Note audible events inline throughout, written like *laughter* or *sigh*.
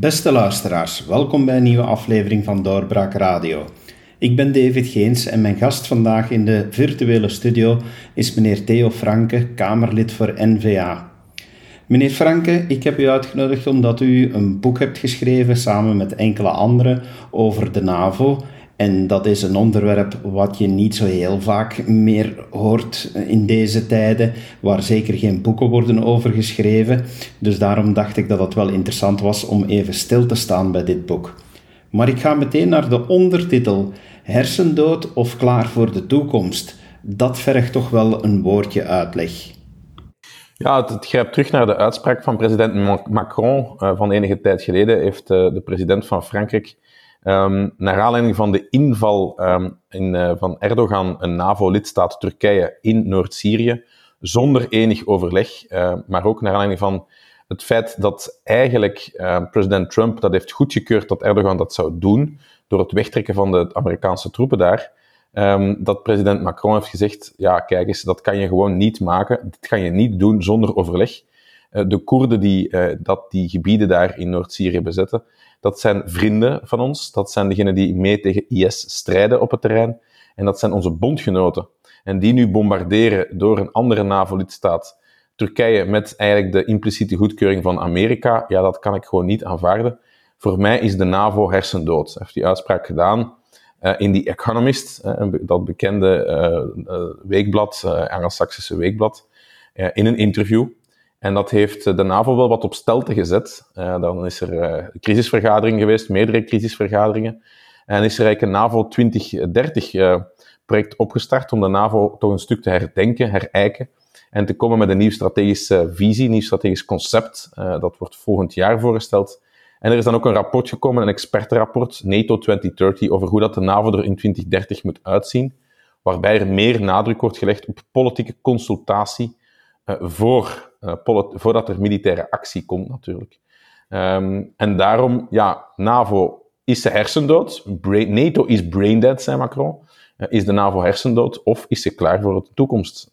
Beste luisteraars, welkom bij een nieuwe aflevering van Doorbraak Radio. Ik ben David Geens en mijn gast vandaag in de virtuele studio is meneer Theo Franke, Kamerlid voor NVA. Meneer Franke, ik heb u uitgenodigd omdat u een boek hebt geschreven samen met enkele anderen over de NAVO. En dat is een onderwerp wat je niet zo heel vaak meer hoort in deze tijden, waar zeker geen boeken worden over geschreven. Dus daarom dacht ik dat het wel interessant was om even stil te staan bij dit boek. Maar ik ga meteen naar de ondertitel: Hersendood of klaar voor de toekomst? Dat vergt toch wel een woordje uitleg. Ja, het, grijpt terug naar de uitspraak van president Macron uh, van enige tijd geleden. Heeft uh, de president van Frankrijk, um, naar aanleiding van de inval um, in, uh, van Erdogan, een NAVO-lidstaat Turkije, in Noord-Syrië, zonder enig overleg, maar ook naar aanleiding van het feit dat eigenlijk president Trump dat heeft goedgekeurd dat Erdogan dat zou doen, door het wegtrekken van de Amerikaanse troepen daar, dat president Macron heeft gezegd, ja, kijk eens, dat kan je gewoon niet maken, dit kan je niet doen zonder overleg. Uh, de Koerden die, uh, dat die gebieden daar in Noord-Syrië bezetten, dat zijn vrienden van ons, dat zijn degenen die mee tegen IS strijden op het terrein, en dat zijn onze bondgenoten. En die nu bombarderen door een andere NAVO-lidstaat, Turkije, met eigenlijk de impliciete goedkeuring van Amerika, ja, dat kan ik gewoon niet aanvaarden. Voor mij is de NAVO hersendood. Hij heeft die uitspraak gedaan uh, in The Economist, uh, dat bekende uh, weekblad, Anglo-Saxische weekblad, in een interview. En dat heeft de NAVO wel wat op stelte gezet. dan is er crisisvergadering geweest, meerdere crisisvergaderingen. En is er eigenlijk een NAVO 2030 project opgestart om de NAVO toch een stuk te herdenken, herijken en te komen met een nieuw strategische visie, een nieuw strategisch concept. dat wordt volgend jaar voorgesteld. En er is dan ook een rapport gekomen, een expertenrapport, NATO 2030, over hoe dat de NAVO er in 2030 moet uitzien, waarbij er meer nadruk wordt gelegd op politieke consultatie uh, voor, uh, voordat er militaire actie komt, natuurlijk. Um, en daarom, ja, NAVO is de hersendood, brain, NATO is brain dead, zei Macron. Uh, is de NAVO hersendood of is ze klaar voor de toekomst?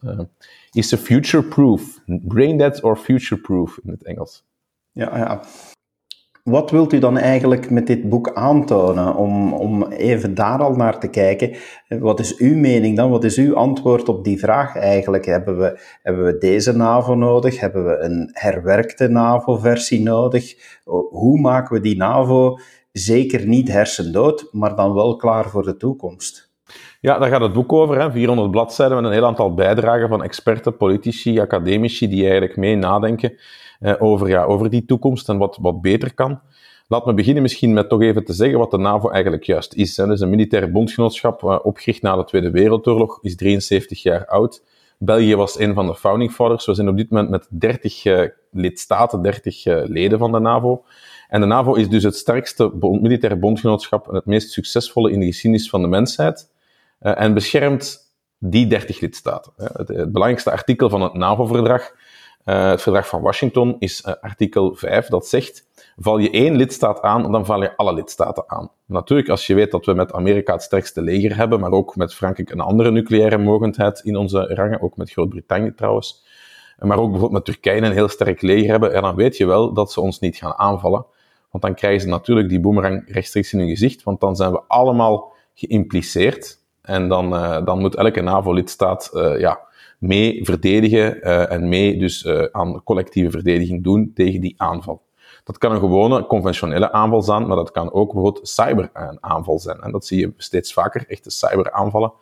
is ze future-proof? Brain dead or future-proof in het Engels? Ja, ja. Wat wilt u dan eigenlijk met dit boek aantonen? Om, om even daar al naar te kijken. Wat is uw mening dan? Wat is uw antwoord op die vraag eigenlijk? Hebben we, hebben we deze NAVO nodig? Hebben we een herwerkte NAVO-versie nodig? Hoe maken we die NAVO zeker niet hersendood, maar dan wel klaar voor de toekomst? Ja, daar gaat het boek over. Hè? 400 bladzijden met een heel aantal bijdragen van experten, politici, academici die eigenlijk mee nadenken over, ja, over die toekomst en wat, wat beter kan. Laat me beginnen misschien met toch even te zeggen wat de NAVO eigenlijk juist is. Is een militair bondgenootschap uh, opgericht na de Tweede Wereldoorlog, is 73 jaar oud. België was een van de founding fathers. We zijn op dit moment met 30 uh, lidstaten, 30 uh, leden van de NAVO. En de NAVO is dus het sterkste bond, militaire bondgenootschap en het meest succesvolle in de geschiedenis van de mensheid. En beschermt die 30 lidstaten. Het belangrijkste artikel van het NAVO-verdrag uh, het verdrag van Washington is uh, artikel 5, dat zegt, val je één lidstaat aan, dan val je alle lidstaten aan. Natuurlijk, als je weet dat we met Amerika het sterkste leger hebben, maar ook met Frankrijk een andere nucleaire mogendheid in onze rangen, ook met Groot-Brittannië trouwens, maar ook bijvoorbeeld met Turkije een heel sterk leger hebben, ja, dan weet je wel dat ze ons niet gaan aanvallen. Want dan krijgen ze natuurlijk die boemerang rechtstreeks in hun gezicht, want dan zijn we allemaal geïmpliceerd. En dan, uh, dan moet elke NAVO-lidstaat ja, mee verdedigen uh, en mee dus uh, aan collectieve verdediging doen tegen die aanval. Dat kan een gewone, conventionele aanval zijn, maar dat kan ook bijvoorbeeld cyberaanval zijn. En dat zie je steeds vaker, echte cyberaanvallen.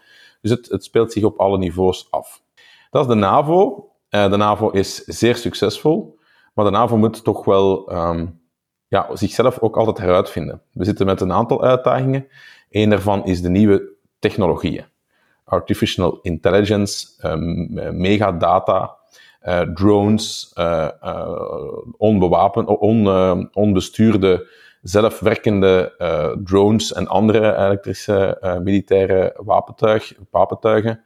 Dus het, het speelt zich op alle niveaus af. Dat is de NAVO. Uh, de NAVO is zeer succesvol, maar de NAVO moet toch wel um, ja, zichzelf ook altijd heruitvinden. We zitten met een aantal uitdagingen. Eén daarvan is de nieuwe technologieën artificial intelligence, um, megadata, uh, drones, uh, uh, onbewapen, on, onbestuurde, zelfwerkende drones en andere elektrische militaire wapentuig, wapentuigen.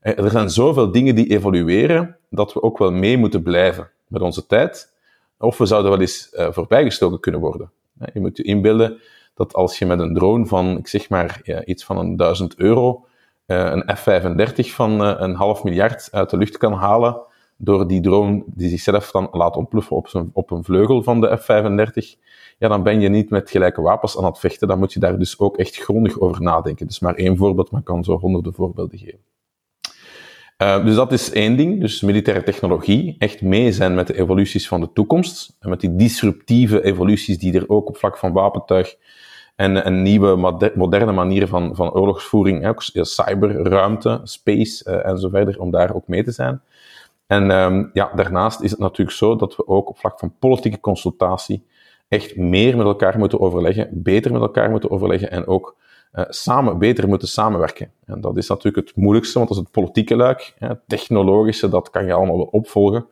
er zijn zoveel dingen die evolueren dat we ook wel mee moeten blijven met onze tijd. Of we zouden wel eens voorbijgestoken kunnen worden. Je moet je inbeelden dat als je met een drone van, ik zeg maar, iets van een duizend euro een F-35 van uh, een half miljard uit de lucht kan halen, door die drone die zichzelf dan laat ontploffen op, zijn, op een vleugel van de F-35, ja, dan ben je niet met gelijke wapens aan het vechten. Dan moet je daar dus ook echt grondig over nadenken. Dus maar één voorbeeld, maar ik kan zo honderden voorbeelden geven. Uh, dus dat is één ding. Dus militaire technologie, echt mee zijn met de evoluties van de toekomst. En met die disruptieve evoluties die er ook op vlak van wapentuig en, nieuwe moderne manieren van, van oorlogsvoering, ook cyber, ruimte, space uh, en zo verder, om daar ook mee te zijn. En um, ja, daarnaast is het natuurlijk zo dat we ook op vlak van politieke consultatie echt meer met elkaar moeten overleggen, beter met elkaar moeten overleggen en ook uh, samen, beter moeten samenwerken. En dat is natuurlijk het moeilijkste, want dat is het politieke luik. Het technologische, dat kan je allemaal wel opvolgen.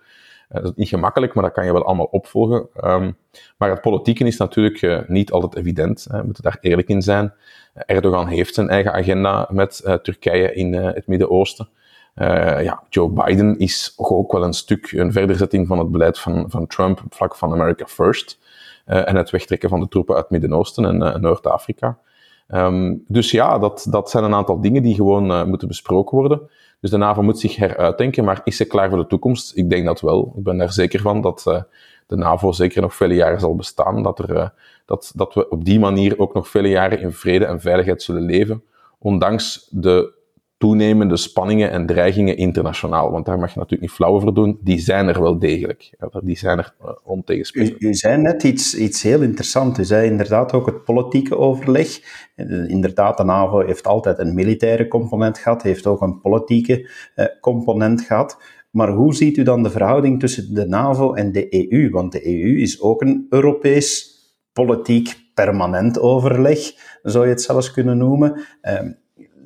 Uh, dat is niet gemakkelijk, maar dat kan je wel allemaal opvolgen. Um, maar het politieke is natuurlijk uh, niet altijd evident. We moeten daar eerlijk in zijn. Erdogan heeft zijn eigen agenda met Turkije in het Midden-Oosten. ja, Joe Biden is ook wel een stuk een verderzetting van het beleid van, van Trump op vlak van America First. en het wegtrekken van de troepen uit het Midden-Oosten en Noord-Afrika. Um, dus ja, dat, dat zijn een aantal dingen die gewoon uh, moeten besproken worden. Dus de NAVO moet zich heruitdenken, maar is ze klaar voor de toekomst? Ik denk dat wel. Ik ben daar zeker van dat uh, de NAVO zeker nog vele jaren zal bestaan. Dat, er, uh, dat, dat we op die manier ook nog vele jaren in vrede en veiligheid zullen leven. Ondanks de toenemende spanningen en dreigingen internationaal. Want daar mag je natuurlijk niet flauw over doen. Die zijn er wel degelijk. Die zijn er uh, ontegensprekelijk. U, u, zei net iets, iets heel interessants. U zei inderdaad ook het politieke overleg. Eh, inderdaad, de NAVO heeft altijd een militaire component gehad, heeft ook een politieke uh, component gehad. Maar hoe ziet u dan de verhouding tussen de NAVO en de EU? Want de EU is ook een Europees politiek permanent overleg, zou je het zelfs kunnen noemen.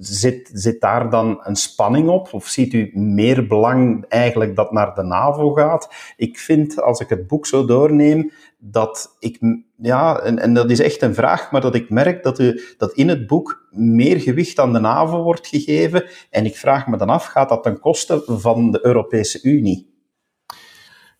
Zit, zit daar dan een spanning op? Of ziet u meer belang eigenlijk dat naar de NAVO gaat? Ik vind, als ik het boek zo doorneem, dat ik, ja, en, en dat is echt een vraag, maar dat ik merk dat, u, dat in het boek meer gewicht aan de NAVO wordt gegeven. En ik vraag me dan af, gaat dat ten koste van de Europese Unie?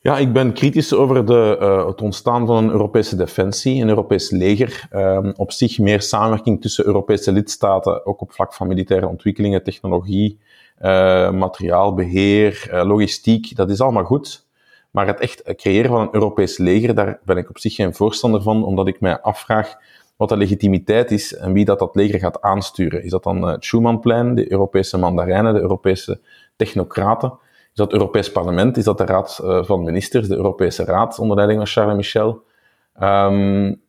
Ja, ik ben kritisch over de, uh, het ontstaan van een Europese defensie, een Europees leger. Um, op zich meer samenwerking tussen Europese lidstaten, ook op vlak van militaire ontwikkelingen, technologie, uh, materiaalbeheer, uh, logistiek, dat is allemaal goed. Maar het echt creëren van een Europees leger, daar ben ik op zich geen voorstander van, omdat ik mij afvraag wat de legitimiteit is en wie dat, dat leger gaat aansturen. Is dat dan het Schumanplein, de Europese mandarijnen, de Europese technocraten? Is dat Europees Parlement? Is dat de Raad uh, van Ministers, de Europese Raad onder leiding van Charles Michel? Um,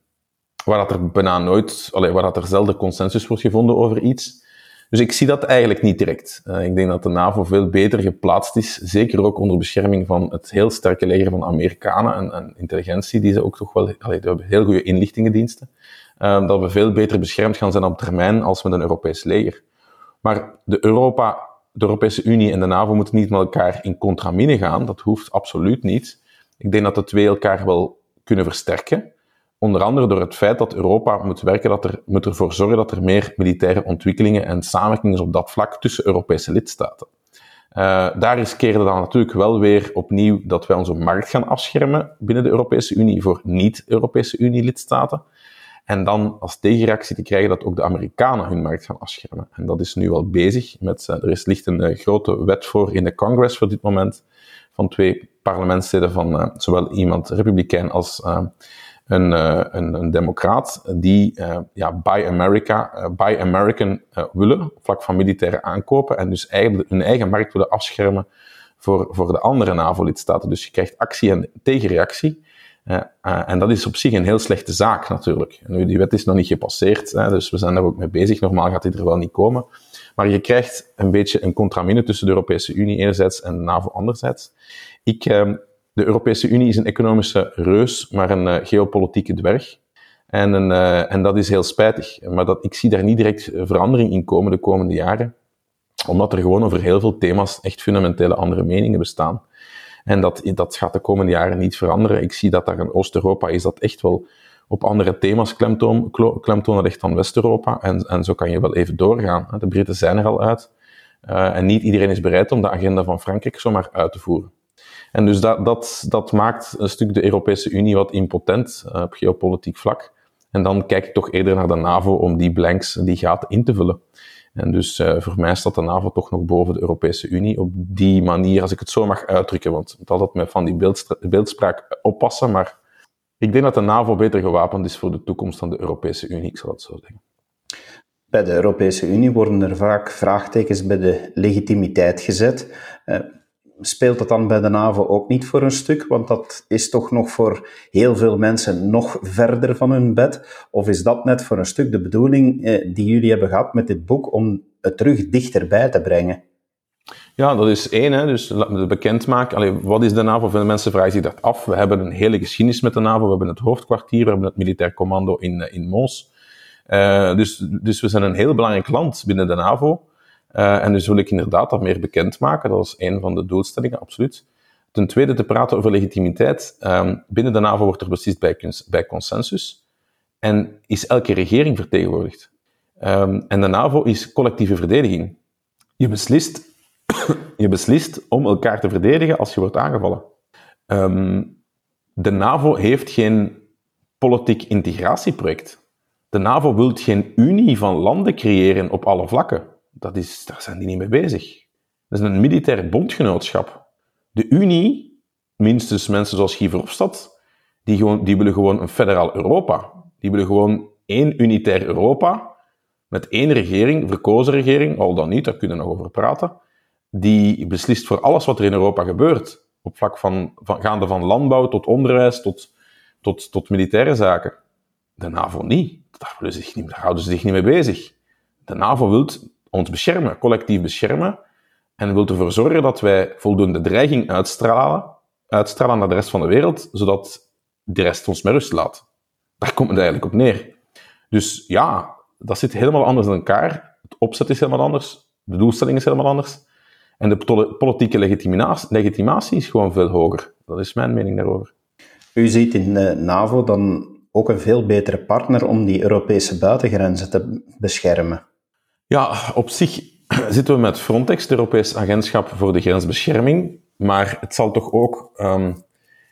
waar dat er bijna nooit, allee, waar dat er zelden consensus wordt gevonden over iets. Dus ik zie dat eigenlijk niet direct. Uh, ik denk dat de NAVO veel beter geplaatst is, zeker ook onder bescherming van het heel sterke leger van Amerikanen en, en intelligentie, die ze ook toch wel, allee, die hebben heel goede inlichtingendiensten, uh, dat we veel beter beschermd gaan zijn op termijn als met een Europees leger. Maar de Europa de Europese Unie en de NAVO moeten niet met elkaar in contramine gaan. Dat hoeft absoluut niet. Ik denk dat de twee elkaar wel kunnen versterken. Onder andere door het feit dat Europa moet werken, dat er, moet ervoor zorgen dat er meer militaire ontwikkelingen en samenwerking is op dat vlak tussen Europese lidstaten. Uh, daar riskeerde dan natuurlijk wel weer opnieuw dat wij onze markt gaan afschermen binnen de Europese Unie voor niet-Europese Unie-lidstaten. En dan als tegenreactie te krijgen dat ook de Amerikanen hun markt gaan afschermen. En dat is nu al bezig. Met, uh, er is, ligt een uh, grote wet voor in de Congress voor dit moment. Van twee parlementsleden van uh, zowel iemand republikein als een, een, democraat. Die ja, Buy America, Buy American willen. Vlak van militaire aankopen. En dus eigenlijk hun eigen markt willen afschermen voor, voor de andere NAVO-lidstaten. Dus je krijgt actie en tegenreactie. Uh, en dat is op zich een heel slechte zaak natuurlijk. Nu, die wet is nog niet gepasseerd, hè, dus we zijn daar ook mee bezig. Normaal gaat die er wel niet komen. Maar je krijgt een beetje een contramine tussen de Europese Unie enerzijds en de NAVO anderzijds. Ik, uh, de Europese Unie is een economische reus, maar een uh, geopolitieke dwerg. En, een, en dat is heel spijtig. Maar dat, ik zie daar niet direct verandering in komen de komende jaren, omdat er gewoon over heel veel thema's echt fundamentele andere meningen bestaan. En dat, dat gaat de komende jaren niet veranderen. Ik zie dat daar in Oost-Europa is dat echt wel op andere thema's klemtoon, klemtonen ligt dan West-Europa. En, en zo kan je wel even doorgaan. De Britten zijn er al uit. Uh, en niet iedereen is bereid om de agenda van Frankrijk zomaar uit te voeren. En dus dat, dat, dat maakt een stuk de Europese Unie wat impotent uh, op geopolitiek vlak. En dan kijk ik toch eerder naar de NAVO om die blanks, die gaten in te vullen. En dus uh, voor mij staat de NAVO toch nog boven de Europese Unie op die manier, als ik het zo mag uitdrukken. Want het altijd met van die beeldspraak oppassen, maar ik denk dat de NAVO beter gewapend is voor de toekomst dan de Europese Unie, ik zal het zo zeggen. Bij de Europese Unie worden er vaak vraagtekens bij de legitimiteit gezet. Speelt dat dan bij de NAVO ook niet voor een stuk? Want dat is toch nog voor heel veel mensen nog verder van hun bed. Of is dat net voor een stuk de bedoeling eh, die jullie hebben gehad met dit boek om het terug dichterbij te brengen? Ja, dat is één. Hè. Dus bekendmaken. Allee, wat is de NAVO? Veel mensen vragen zich dat af. We hebben een hele geschiedenis met de NAVO. We hebben het hoofdkwartier, we hebben het militair commando in, eh, in Mons. Uh, dus, dus we zijn een heel belangrijk land binnen de NAVO. Uh, en dus wil ik inderdaad dat meer bekendmaken. Dat is een van de doelstellingen, absoluut. Ten tweede, te praten over legitimiteit. Um, binnen de NAVO wordt er beslist bij, bij consensus. En is elke regering vertegenwoordigd. Um, en de NAVO is collectieve verdediging. Je beslist, *coughs* je beslist om elkaar te verdedigen als je wordt aangevallen. Um, de NAVO heeft geen politiek integratieproject. De NAVO wil geen unie van landen creëren op alle vlakken dat is, daar zijn die niet mee bezig. Dat is een militair bondgenootschap. De Unie, minstens mensen zoals Guy Verhofstadt, die, gewoon, die willen gewoon een federaal Europa. Die willen gewoon één unitair Europa, met één regering, verkozen regering, al dan niet, daar kunnen we nog over praten, die beslist voor alles wat er in Europa gebeurt. Op vlak van, van gaande van landbouw tot onderwijs tot, tot, tot militaire zaken. De NAVO niet. Daar, zich niet, daar houden ze zich niet mee bezig. De NAVO wil ons beschermen, collectief beschermen, en wil ervoor zorgen dat wij voldoende dreiging uitstralen, naar de rest van de wereld, zodat de rest ons met rust laat. Daar komt het eigenlijk op neer. Dus ja, dat zit helemaal anders in elkaar. Het opzet is helemaal anders, de doelstelling is helemaal anders. En de politieke legitimatie, is gewoon veel hoger. Dat is mijn mening daarover. U ziet in de NAVO dan ook een veel betere partner om die Europese buitengrenzen te beschermen. Ja, op zich *clears throat* zitten we met Frontex, het Europees Agentschap voor de Grensbescherming. Maar het zal toch ook um,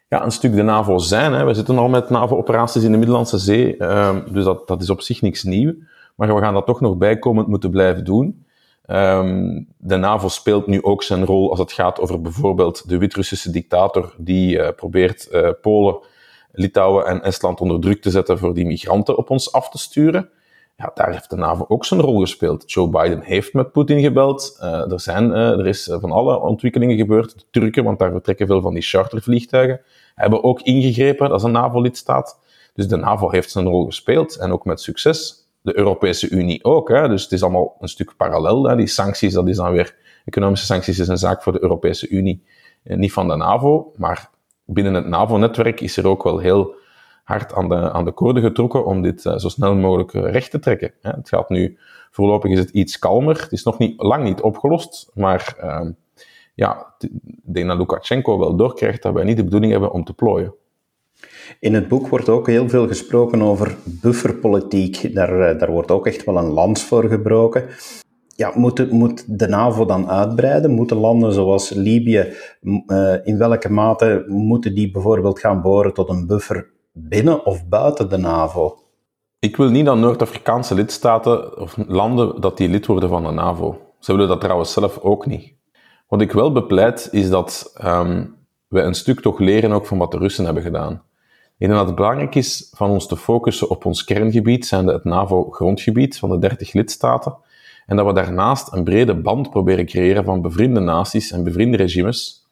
ja, een stuk de NAVO zijn. Hè. We zitten al met NAVO-operaties in de Middellandse Zee, um, dus dat, dat is op zich niks nieuw. Maar we gaan dat toch nog bijkomend moeten blijven doen. Um, de NAVO speelt nu ook zijn rol als het gaat over bijvoorbeeld de Wit-Russische dictator die uh, probeert uh, Polen, Litouwen en Estland onder druk te zetten voor die migranten op ons af te sturen ja, daar heeft de NAVO ook zijn rol gespeeld. Joe Biden heeft met Poetin gebeld. Uh, er, zijn, uh, er is van alle ontwikkelingen gebeurd. De Turken, want daar vertrekken veel van die chartervliegtuigen, hebben ook ingegrepen als een NAVO-lidstaat. Dus de NAVO heeft zijn rol gespeeld en ook met succes. De Europese Unie ook. Hè. Dus het is allemaal een stuk parallel. Hè. Die sancties, dat is dan weer... Economische sancties is een zaak voor de Europese Unie, eh, niet van de NAVO. Maar binnen het NAVO-netwerk is er ook wel heel hard aan de, aan de koorden getrokken om dit uh, zo snel mogelijk eh, recht te trekken. Hè. Het gaat nu, voorlopig is het iets kalmer. Het is nog niet, lang niet opgelost, maar uh, ja, dat Lukashenko wel doorkrijgt dat wij niet de bedoeling hebben om te plooien. In het boek wordt ook heel veel gesproken over bufferpolitiek. Daar, eh, daar wordt ook echt wel een lans voor gebroken. Ja, moet, moet de NAVO dan uitbreiden? Moeten landen zoals Libië, in welke mate moeten die bijvoorbeeld gaan boren tot een buffer binnen of buiten de NAVO? Ik wil niet dat Noord-Afrikaanse lidstaten of landen dat die lid worden van de NAVO. Ze willen dat trouwens zelf ook niet. Wat ik wel bepleit is dat um, we een stuk toch leren ook van wat de Russen hebben gedaan. Ik dat het belangrijk is van ons te focussen op ons kerngebied, zijnde het NAVO-grondgebied van de 30 lidstaten, en dat we daarnaast een brede band proberen creëren van bevriende naties en bevriende regimes,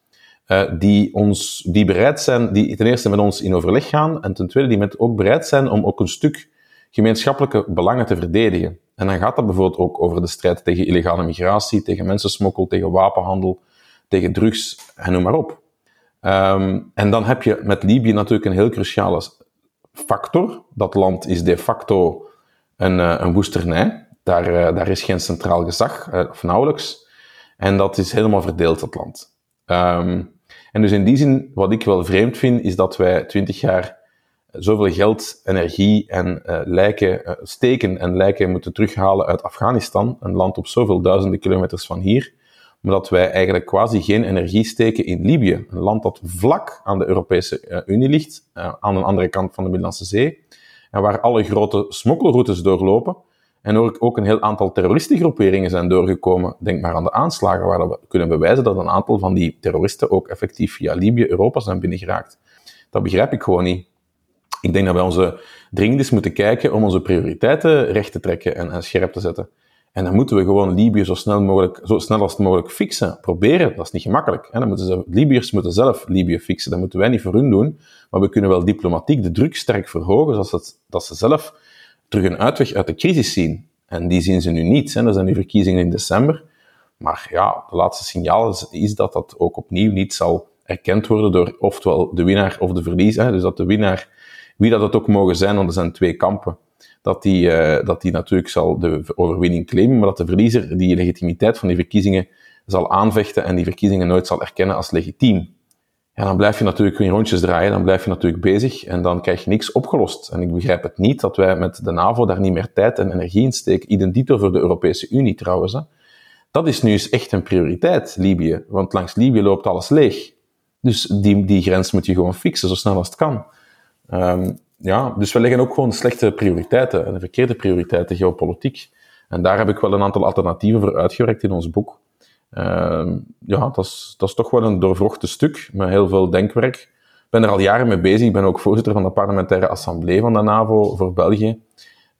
uh, die, ons, die bereid zijn, die ten eerste met ons in overleg gaan en ten tweede die met ook bereid zijn om ook een stuk gemeenschappelijke belangen te verdedigen. En dan gaat dat bijvoorbeeld ook over de strijd tegen illegale migratie, tegen mensensmokkel, tegen wapenhandel, tegen drugs en noem maar op. Um, en dan heb je met Libië natuurlijk een heel cruciale factor. Dat land is de facto een, uh, een woesternij. Daar, uh, daar is geen centraal gezag, of nauwelijks. En dat is helemaal verdeeld, dat land. Um, en dus in die zin, wat ik wel vreemd vind, is dat wij twintig jaar zoveel geld, energie en uh, lijken, uh, steken en lijken moeten terughalen uit Afghanistan, een land op zoveel duizenden kilometers van hier, maar dat wij eigenlijk quasi geen energie steken in Libië, een land dat vlak aan de Europese Unie ligt, aan de andere kant van de Middellandse Zee, en waar alle grote smokkelroutes doorlopen, En ook een heel aantal terroristengroeperingen zijn doorgekomen. Denk maar aan de aanslagen, waar we kunnen bewijzen dat een aantal van die terroristen ook effectief via Libië Europa zijn binnengeraakt. Dat begrijp ik gewoon niet. Ik denk dat wij onze dringend eens moeten kijken om onze prioriteiten recht te trekken en, scherp te zetten. En dan moeten we gewoon Libië zo snel, mogelijk, zo snel als mogelijk fixen. Proberen, dat is niet gemakkelijk. Hè. Dan moeten ze, Libiërs moeten zelf Libië fixen. Dat moeten wij niet voor hun doen. Maar we kunnen wel diplomatiek de druk sterk verhogen, zodat dat ze zelf terug een uitweg uit de crisis zien. En die zien ze nu niet. Hè. Dat zijn nu verkiezingen in december. Maar ja, de laatste signaal is, dat dat ook opnieuw niet zal erkend worden door oftewel de winnaar of de verliezer. Dus dat de winnaar, wie dat ook mogen zijn, want er zijn twee kampen, dat die, uh, dat die natuurlijk zal de overwinning claimen, maar dat de verliezer die legitimiteit van die verkiezingen zal aanvechten en die verkiezingen nooit zal erkennen als legitiem. Ja, dan blijf je natuurlijk in rondjes draaien, dan blijf je natuurlijk bezig en dan krijg je niks opgelost. En ik begrijp het niet dat wij met de NAVO daar niet meer tijd en energie in steken. Identito voor de Europese Unie trouwens. Hè. Dat is nu eens echt een prioriteit, Libië. Want langs Libië loopt alles leeg. Dus die, die grens moet je gewoon fixen, zo snel als het kan. Um, ja, dus we leggen ook gewoon slechte prioriteiten en verkeerde prioriteiten geopolitiek. En daar heb ik wel een aantal alternatieven voor uitgewerkt in ons boek. Uh, ja, dat is, dat toch wel een doorvrochte stuk met heel veel denkwerk. Ik ben er al jaren mee bezig. Ik ben ook voorzitter van de parlementaire assemblee van de NAVO voor België.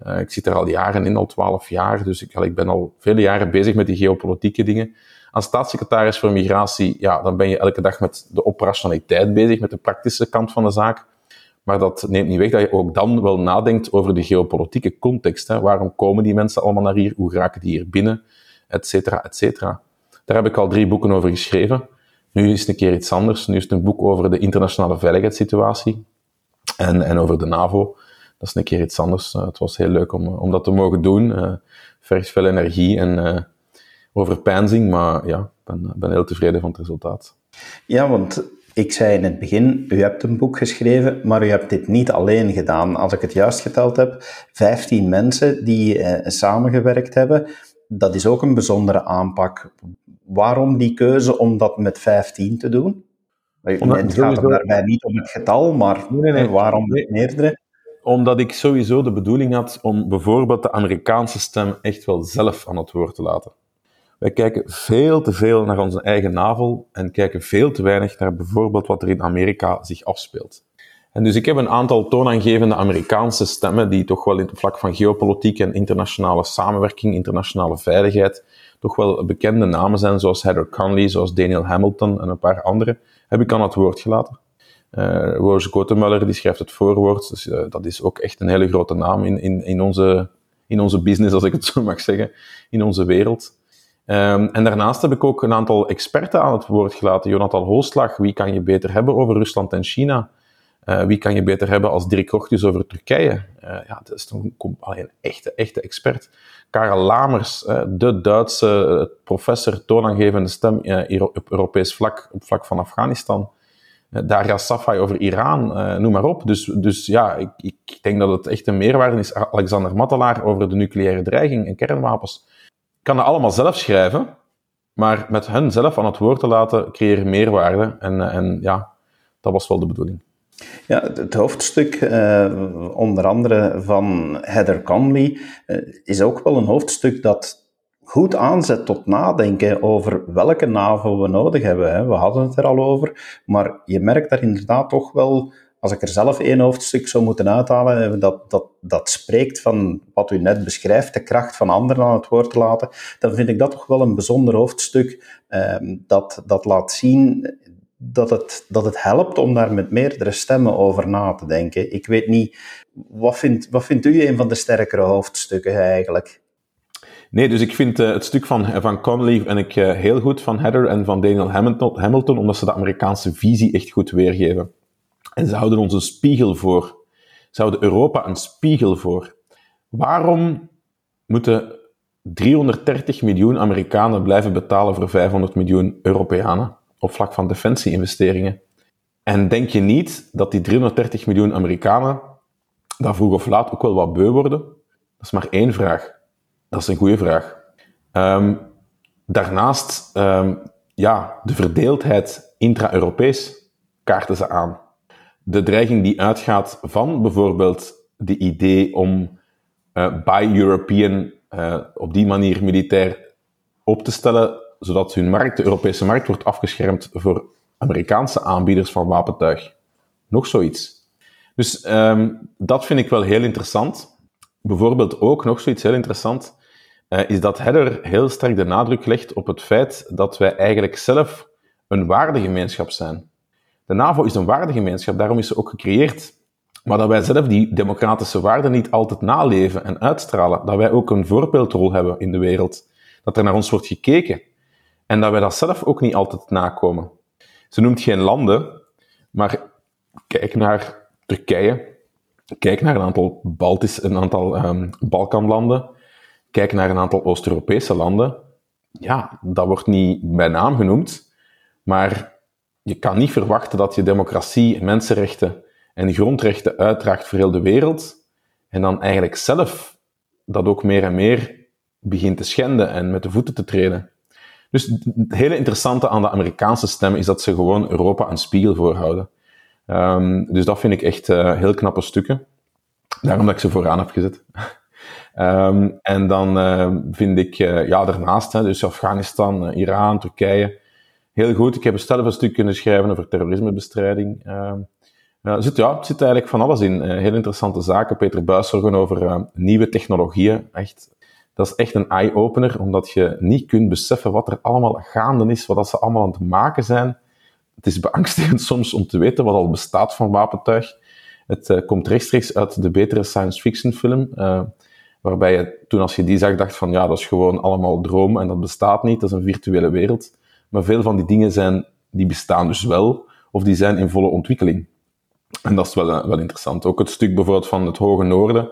Uh, ik zit er al jaren in, al twaalf jaar. Dus ik, ik ben al vele jaren bezig met die geopolitieke dingen. Als staatssecretaris voor migratie, ja, dan ben je elke dag met de operationaliteit bezig, met de praktische kant van de zaak. Maar dat neemt niet weg dat je ook dan wel nadenkt over de geopolitieke context. Hè. Waarom komen die mensen allemaal naar hier? Hoe geraken die hier binnen? Etcetera, etcetera. Daar heb ik al drie boeken over geschreven. Nu is het een keer iets anders. Nu is het een boek over de internationale veiligheidssituatie en, en over de NAVO. Dat is een keer iets anders. Uh, het was heel leuk om, om dat te mogen doen. Uh, vergt veel energie en uh, overpeinzing, maar ja, ik ben, ben heel tevreden van het resultaat. Ja, want ik zei in het begin, u hebt een boek geschreven, maar u hebt dit niet alleen gedaan. Als ik het juist geteld heb, 15 mensen die eh, samengewerkt hebben. Dat is ook een bijzondere aanpak. Waarom die keuze om dat met 15 te doen? Omdat het gaat er daarbij niet om het getal, maar nee, nee, waarom meerdere? Omdat ik sowieso de bedoeling had om bijvoorbeeld de Amerikaanse stem echt wel zelf aan het woord te laten. Wij kijken veel te veel naar onze eigen navel en kijken veel te weinig naar bijvoorbeeld wat er in Amerika zich afspeelt. En dus ik heb een aantal toonaangevende Amerikaanse stemmen die toch wel in het vlak van geopolitiek en internationale samenwerking, internationale veiligheid, toch wel bekende namen zijn, zoals Heather Conley, zoals Daniel Hamilton en een paar anderen, heb ik aan het woord gelaten. Uh, Roze Kotemuller, die schrijft het voorwoord, dus uh, dat is ook echt een hele grote naam in, in, in, onze, in onze business, als ik het zo *laughs* mag zeggen, in onze wereld. Um, en daarnaast heb ik ook een aantal experten aan het woord gelaten. Jonathan Hooslag, wie kan je beter hebben over Rusland en China? Uh, wie kan je beter hebben als Dirk Rochtjes over Turkije? Uh, ja, dat is toch een, een echte, echte expert. Karel Lamers, uh, de Duitse professor, toonaangevende stem op Europees vlak, op vlak van Afghanistan. Daria Safai over Iran, noem maar op. Dus, dus ja, ik, ik denk dat het echt een meerwaarde is. Alexander Mattelaar over de nucleaire dreiging en kernwapens kan dat allemaal zelf schrijven, maar met hen zelf aan het woord te laten, creëer meerwaarde. En, eh, en ja, dat was wel de bedoeling. Ja, het hoofdstuk, uh, onder andere van Heather Conley, uh, is ook wel een hoofdstuk dat goed aanzet tot nadenken over welke NAVO we nodig hebben. Hè. We hadden het er al over, maar je merkt daar inderdaad toch wel als ik er zelf één hoofdstuk zou moeten uithalen, dat, dat, dat spreekt van wat u net beschrijft, de kracht van anderen aan het woord te laten, dan vind ik dat toch wel een bijzonder hoofdstuk ehm, dat, dat laat zien dat het, dat het helpt om daar met meerdere stemmen over na te denken. Ik weet niet, wat vindt, wat vindt u een van de sterkere hoofdstukken eigenlijk? Nee, dus ik vind uh, het stuk van, van Connolly en ik uh, heel goed van Heather en van Daniel Hamilton, Hamilton, omdat ze de Amerikaanse visie echt goed weergeven. En ze houden ons een spiegel voor. Ze houden Europa een spiegel voor. Waarom moeten 330 miljoen Amerikanen blijven betalen voor 500 miljoen Europeanen op vlak van defensie-investeringen? En denk je niet dat die 330 miljoen Amerikanen daar vroeg of laat ook wel wat beu worden? Dat is maar één vraag. Dat is een goede vraag. Um, daarnaast, um, ja, de verdeeldheid intra-Europees kaarten ze aan de dreiging die uitgaat van bijvoorbeeld de idee om uh, Buy European uh, op die manier militair op te stellen, zodat hun markt, de Europese markt, wordt afgeschermd voor Amerikaanse aanbieders van wapentuig. Nog zoiets. Dus um, dat vind ik wel heel interessant. Bijvoorbeeld ook nog zoiets heel interessant, uh, is dat Heather heel sterk de nadruk legt op het feit dat wij eigenlijk zelf een waardegemeenschap zijn. De NAVO is een waardegemeenschap, daarom is ze ook gecreëerd. Maar dat wij zelf die democratische waarden niet altijd naleven en uitstralen. Dat wij ook een voorbeeldrol hebben in de wereld. Dat er naar ons wordt gekeken. En dat wij dat zelf ook niet altijd nakomen. Ze noemt geen landen, maar kijk naar Turkije. Kijk naar een aantal, Baltisch, een aantal um, Balkanlanden. Kijk naar een aantal Oost-Europese landen. Ja, dat wordt niet bij naam genoemd. Maar je kan niet verwachten dat je democratie, mensenrechten en grondrechten uitdraagt voor heel de wereld, en dan eigenlijk zelf dat ook meer en meer begint te schenden en met de voeten te treden. Dus het hele interessante aan de Amerikaanse stem is dat ze gewoon Europa een spiegel voorhouden. Um, dus dat vind ik echt uh, heel knappe stukken. Daarom dat ik ze vooraan heb gezet. um, *laughs* en dan uh, vind ik, uh, ja, daarnaast, hè, dus Afghanistan, Iran, Turkije, heel goed. Ik heb zelf een stuk kunnen schrijven over terrorismebestrijding. Er zit, ja, het zit eigenlijk van alles in. heel interessante zaken. Peter Buis zorgen over nieuwe technologieën. Echt dat is echt een eye-opener, omdat je niet kunt beseffen wat er allemaal gaande is, wat ze allemaal aan het maken zijn. Het is beangstigend *laughs* soms om te weten wat al bestaat van wapentuig. Het uh, komt rechtstreeks uit de betere science fiction film, uh, waarbij je toen als je die zag dacht van ja, dat is gewoon allemaal droom en dat bestaat niet, dat is een virtuele wereld. Maar veel van die dingen zijn, die bestaan dus wel, of die zijn in volle ontwikkeling. En dat is wel, uh, wel interessant. Ook het stuk bijvoorbeeld van het Hoge Noorden,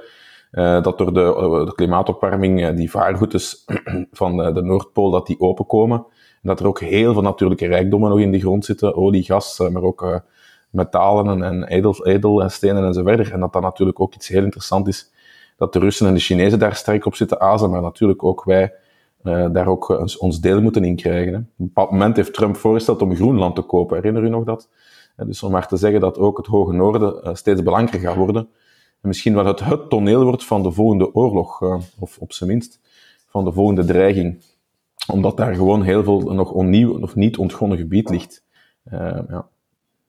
uh, dat door de, uh, de klimaatopwarming uh, die vaarroutes *clears throat* van de, de Noordpool dat die openkomen. En dat er ook heel veel natuurlijke rijkdommen nog in de grond zitten. Olie, gas, maar ook metalen en edel, edelstenen en zo verder. En dat dat natuurlijk ook iets heel interessants is. Dat de Russen en de Chinezen daar sterk op zitten azen, maar natuurlijk ook wij daar ook ons, ons deel moeten in krijgen. Hè. Op een bepaald moment heeft Trump voorgesteld om Groenland te kopen. Herinner u nog dat? Dus om maar te zeggen dat ook het Hoge Noorden steeds belangrijker gaat worden misschien wel het, het toneel wordt van de volgende oorlog, uh, of op zijn minst van de volgende dreiging. Omdat daar gewoon heel veel nog onnieuw of niet ontgonnen gebied ligt. Uh, ja.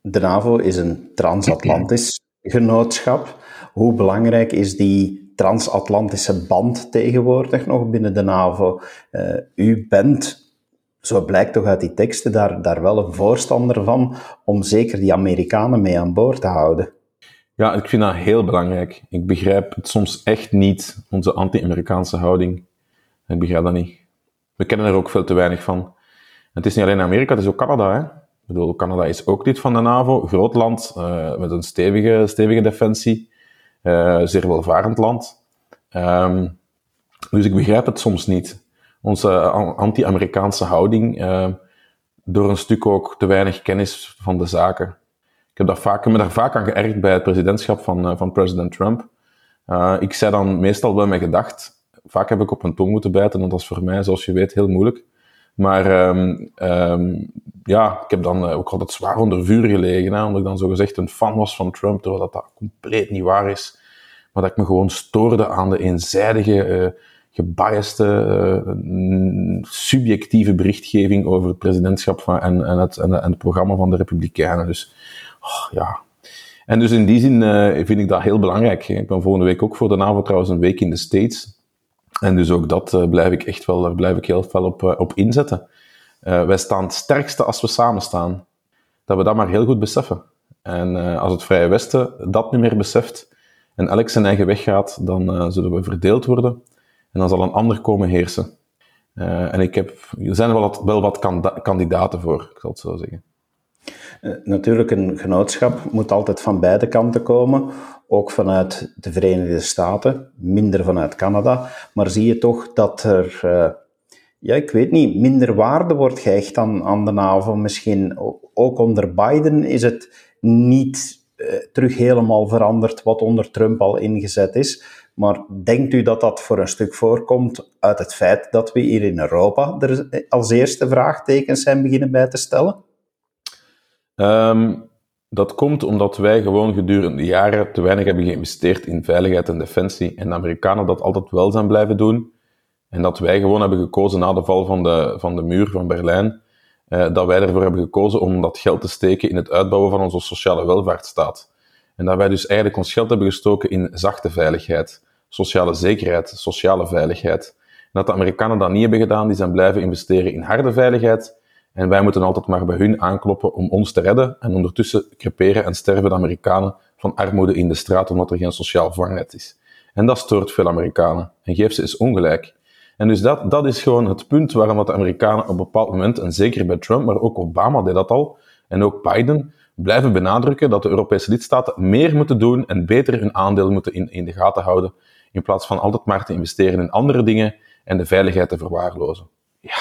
De NAVO is een transatlantisch *clears throat* genootschap. Hoe belangrijk is die transatlantische band tegenwoordig nog binnen de NAVO? Uh, u bent, zo blijkt toch uit die teksten, daar, daar wel een voorstander van om zeker die Amerikanen mee aan boord te houden. Ja, ik vind dat heel belangrijk. Ik begrijp het soms echt niet, onze anti-Amerikaanse houding. Ik begrijp dat niet. We kennen er ook veel te weinig van. het is niet alleen Amerika, het is ook Canada. Hè? Ik bedoel, Canada is ook lid van de NAVO, groot land, uh, met een stevige, stevige defensie, uh, zeer welvarend land. Um, dus ik begrijp het soms niet. Onze anti-Amerikaanse houding, door een stuk ook te weinig kennis van de zaken. Ik heb dat vaak, me daar vaak aan geërgerd bij het presidentschap van, uh, van president Trump. Uh, ik zei dan meestal wel mijn gedacht. Vaak heb ik op een tong moeten bijten, en dat is voor mij, zoals je weet, heel moeilijk. Maar um, ja, ik heb dan uh, ook altijd zwaar onder vuur gelegen, omdat ik dan zogezegd een fan was van Trump, terwijl dat, dat compleet niet waar is. Maar dat ik me gewoon stoorde aan de eenzijdige, gebiaste, subjectieve berichtgeving over het presidentschap van, en, en, het, en het programma van de Republikeinen. Dus oh, ja. En dus in die zin uh, vind ik dat heel belangrijk. Ik ben volgende week ook voor de NAVO trouwens een week in de States. En dus ook dat uh, blijf ik echt wel, daar blijf ik heel veel op, uh, op inzetten. wij staan het sterkste als we samen staan. Dat we dat maar heel goed beseffen. En als het Vrije Westen dat niet meer beseft en elk zijn eigen weg gaat, dan zullen we verdeeld worden. En dan zal een ander komen heersen. en ik heb, er zijn wel wat, wel wat kandidaten voor, ik zal het zo zeggen. Eh, natuurlijk, een genootschap moet altijd van beide kanten komen, ook vanuit de Verenigde Staten, minder vanuit Canada. Maar zie je toch dat er, uh, ja, ik weet niet, minder waarde wordt gehecht aan, aan de NAVO. Misschien ook onder Biden is het niet uh, terug helemaal veranderd wat onder Trump al ingezet is. Maar denkt u dat dat voor een stuk voorkomt uit het feit dat we hier in Europa er als eerste vraagtekens zijn beginnen bij te stellen? Um, dat komt omdat wij gewoon gedurende jaren te weinig hebben geïnvesteerd in veiligheid en defensie. En de Amerikanen dat altijd wel zijn blijven doen. En dat wij gewoon hebben gekozen na de val van de, van de muur van Berlijn, uh, dat wij ervoor hebben gekozen om dat geld te steken in het uitbouwen van onze sociale welvaartsstaat. En dat wij dus eigenlijk ons geld hebben gestoken in zachte veiligheid, sociale zekerheid, sociale veiligheid. En dat de Amerikanen dat niet hebben gedaan, die zijn blijven investeren in harde veiligheid. En wij moeten altijd maar bij hun aankloppen om ons te redden. En ondertussen creperen en sterven de Amerikanen van armoede in de straat omdat er geen sociaal vangnet is. En dat stoort veel Amerikanen. En geeft ze eens ongelijk. En dus dat, dat is gewoon het punt waarom de Amerikanen op een bepaald moment, en zeker bij Trump, maar ook Obama deed dat al, en ook Biden, blijven benadrukken dat de Europese lidstaten meer moeten doen en beter hun aandeel moeten in, in de gaten houden, in plaats van altijd maar te investeren in andere dingen en de veiligheid te verwaarlozen. Ja,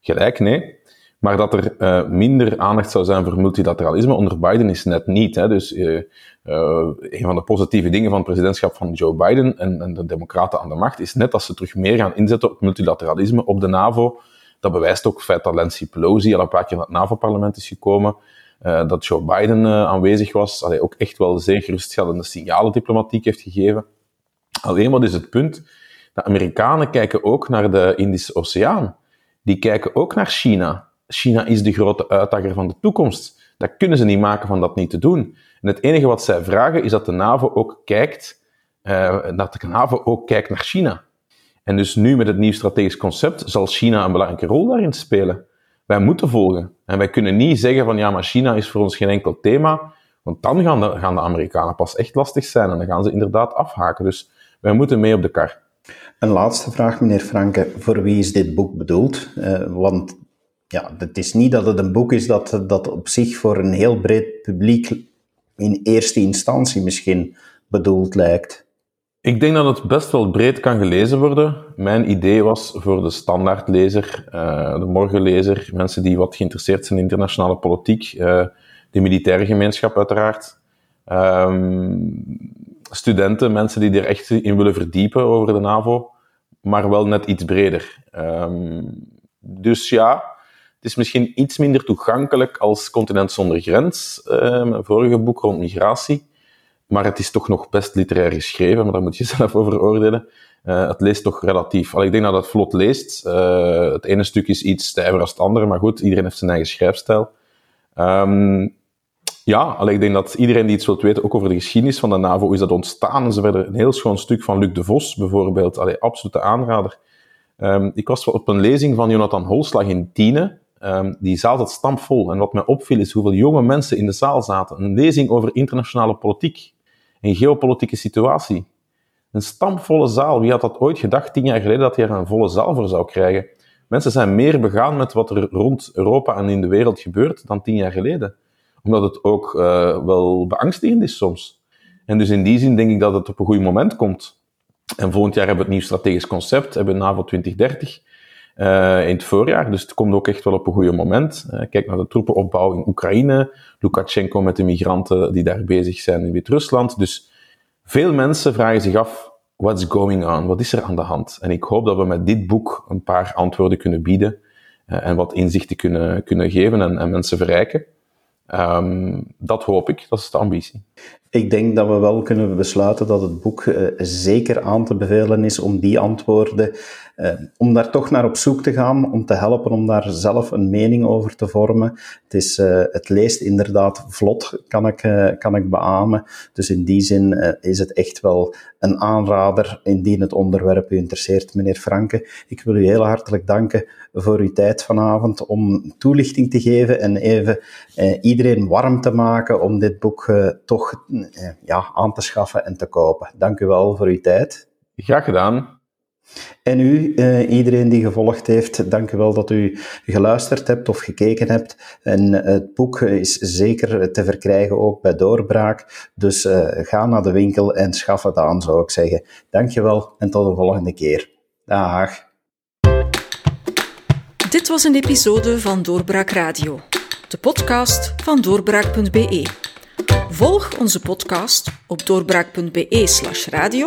gelijk, nee. Maar dat er uh, minder aandacht zou zijn voor multilateralisme onder Biden is net niet. Hè. Dus uh, uh, een van de positieve dingen van het presidentschap van Joe Biden en, en, de Democraten aan de macht is net dat ze terug meer gaan inzetten op multilateralisme, op de NAVO. Dat bewijst ook het feit dat Nancy Pelosi al een paar keer naar het NAVO-parlement is gekomen. dat Joe Biden aanwezig was, allee, ook echt wel zeer geruststellende signalen diplomatiek heeft gegeven. Alleen wat is het punt? De Amerikanen kijken ook naar de Indische Oceaan. Die kijken ook naar China. China is de grote uitdager van de toekomst. Dat kunnen ze niet maken van dat niet te doen. En het enige wat zij vragen is dat de NAVO ook kijkt, uh, dat de NAVO ook kijkt naar China. En dus nu met het nieuw strategisch concept zal China een belangrijke rol daarin spelen. Wij moeten volgen. En wij kunnen niet zeggen van ja, maar China is voor ons geen enkel thema, want dan gaan de, de Amerikanen pas echt lastig zijn en dan gaan ze inderdaad afhaken. Dus wij moeten mee op de kar. Een laatste vraag, meneer Franke. Voor wie is dit boek bedoeld? Uh, want ja, het is niet dat het een boek is dat, dat op zich voor een heel breed publiek in eerste instantie misschien bedoeld lijkt. Ik denk dat het best wel breed kan gelezen worden. Mijn idee was voor de standaardlezer, uh, de morgenlezer, mensen die wat geïnteresseerd zijn in internationale politiek, uh, de militaire gemeenschap uiteraard, um, studenten, mensen die er echt in willen verdiepen over de NAVO, maar wel net iets breder. Um, dus ja, is misschien iets minder toegankelijk als Continent zonder grens, mijn vorige boek rond migratie. Maar het is toch nog best literair geschreven, maar daar moet je *laughs* zelf over oordelen. Uh, het leest toch relatief. Al ik denk dat het vlot leest. Uh, het ene stuk is iets stijver als het andere, maar goed, iedereen heeft zijn eigen schrijfstijl. Um, ja, al ik denk dat iedereen die iets wilt weten, ook over de geschiedenis van de NAVO, is dat ontstaan zo verder. Een heel schoon stuk van Luc de Vos, bijvoorbeeld. Allee, absolute aanrader. Um, ik was op een lezing van Jonathan Holslag in Tiene. Um, die zaal zat stampvol. En wat mij opviel is hoeveel jonge mensen in de zaal zaten. Een lezing over internationale politiek en geopolitieke situatie. Een stampvolle zaal. Wie had dat ooit gedacht, tien jaar geleden, dat je er een volle zaal voor zou krijgen? Mensen zijn meer begaan met wat er rond Europa en in de wereld gebeurt dan tien jaar geleden. Omdat het ook uh, wel beangstigend is soms. En dus in die zin denk ik dat het op een goed moment komt. En volgend jaar hebben we het nieuw strategisch concept, hebben we NAVO 2030. Uh, in het voorjaar. Dus het komt ook echt wel op een goede moment. Uh, kijk naar de troepenopbouw in Oekraïne, Lukashenko met de migranten die daar bezig zijn in Wit-Rusland. Dus veel mensen vragen zich af, what's going on? Wat is er aan de hand? En ik hoop dat we met dit boek een paar antwoorden kunnen bieden uh, en wat inzichten kunnen, kunnen geven en, en mensen verrijken. Um, dat hoop ik, dat is de ambitie. Ik denk dat we wel kunnen besluiten dat het boek zeker aan te bevelen is om die antwoorden, uh, om daar toch naar op zoek te gaan, om te helpen om daar zelf een mening over te vormen. Het, is, uh, het leest inderdaad vlot, kan ik, kan ik beamen. Dus in die zin is het echt wel een aanrader indien het onderwerp u interesseert, meneer Franke. Ik wil u heel hartelijk danken voor uw tijd vanavond om toelichting te geven en even iedereen warm te maken om dit boek toch eh, ja, aan te schaffen en te kopen. Dank u wel voor uw tijd. Graag gedaan. En u, eh, iedereen die gevolgd heeft, dank u wel dat u geluisterd hebt of gekeken hebt. En het boek is zeker te verkrijgen ook bij Doorbraak. Dus uh, ga naar de winkel en schaf het aan, zou ik zeggen. Dank je wel en tot de volgende keer. Dag. Dit was een episode van Doorbraak Radio, de podcast van doorbraak.be. Volg onze podcast op doorbraak.be/slash radio